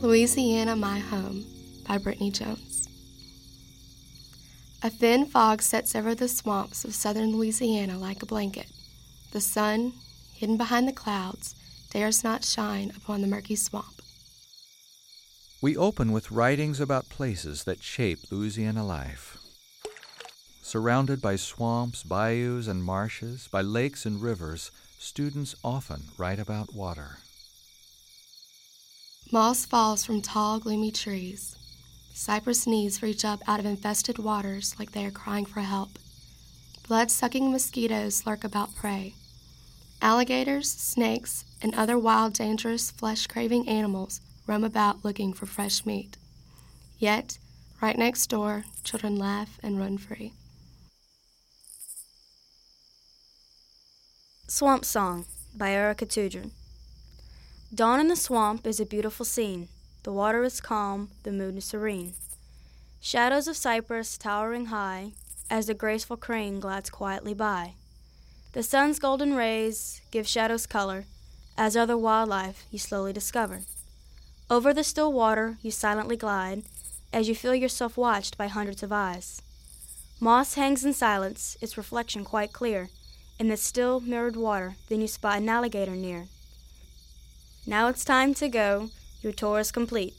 Louisiana My Home by Brittany Jones. A thin fog sets over the swamps of southern Louisiana like a blanket. The sun, hidden behind the clouds, dares not shine upon the murky swamp. We open with writings about places that shape Louisiana life. Surrounded by swamps, bayous, and marshes, by lakes and rivers, students often write about water. Moss falls from tall, gloomy trees. Cypress knees reach up out of infested waters like they are crying for help. Blood sucking mosquitoes lurk about prey. Alligators, snakes, and other wild, dangerous, flesh craving animals roam about looking for fresh meat. Yet, right next door, children laugh and run free. Swamp Song by Erica Tudrin. Dawn in the swamp is a beautiful scene. The water is calm, the moon is serene. Shadows of cypress towering high as the graceful crane glides quietly by. The sun's golden rays give shadows color, as other wildlife you slowly discover. Over the still water you silently glide as you feel yourself watched by hundreds of eyes. Moss hangs in silence, its reflection quite clear. In the still mirrored water, then you spot an alligator near. Now it's time to go. Your tour is complete.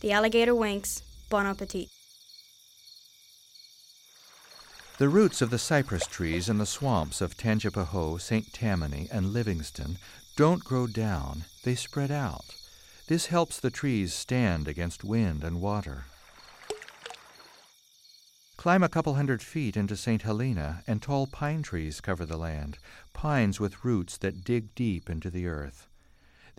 The alligator winks. Bon appetit. The roots of the cypress trees in the swamps of Tangipahoa, St. Tammany, and Livingston don't grow down, they spread out. This helps the trees stand against wind and water. Climb a couple hundred feet into St. Helena, and tall pine trees cover the land, pines with roots that dig deep into the earth.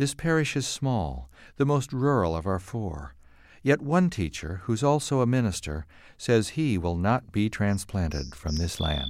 This parish is small, the most rural of our four. Yet one teacher, who's also a minister, says he will not be transplanted from this land.